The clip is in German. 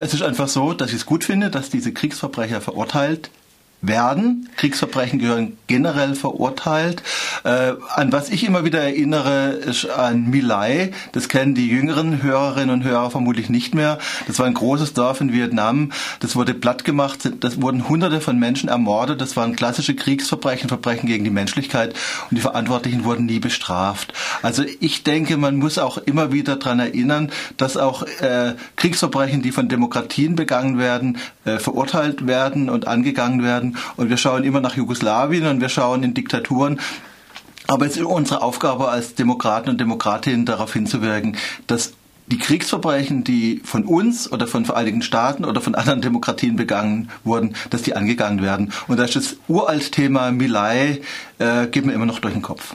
Es ist einfach so, dass ich es gut finde, dass diese Kriegsverbrecher verurteilt werden. Kriegsverbrechen gehören generell verurteilt. Äh, an was ich immer wieder erinnere, ist an Milai. Das kennen die jüngeren Hörerinnen und Hörer vermutlich nicht mehr. Das war ein großes Dorf in Vietnam. Das wurde platt gemacht. Das wurden Hunderte von Menschen ermordet. Das waren klassische Kriegsverbrechen, Verbrechen gegen die Menschlichkeit. Und die Verantwortlichen wurden nie bestraft. Also ich denke, man muss auch immer wieder daran erinnern, dass auch äh, Kriegsverbrechen, die von Demokratien begangen werden, äh, verurteilt werden und angegangen werden werden. Und wir schauen immer nach Jugoslawien und wir schauen in Diktaturen. Aber es ist unsere Aufgabe als Demokraten und Demokratinnen darauf hinzuwirken, dass die Kriegsverbrechen, die von uns oder von Vereinigten Staaten oder von anderen Demokratien begangen wurden, dass die angegangen werden. Und da ist das uralt Thema Milai, äh, geht mir immer noch durch den Kopf.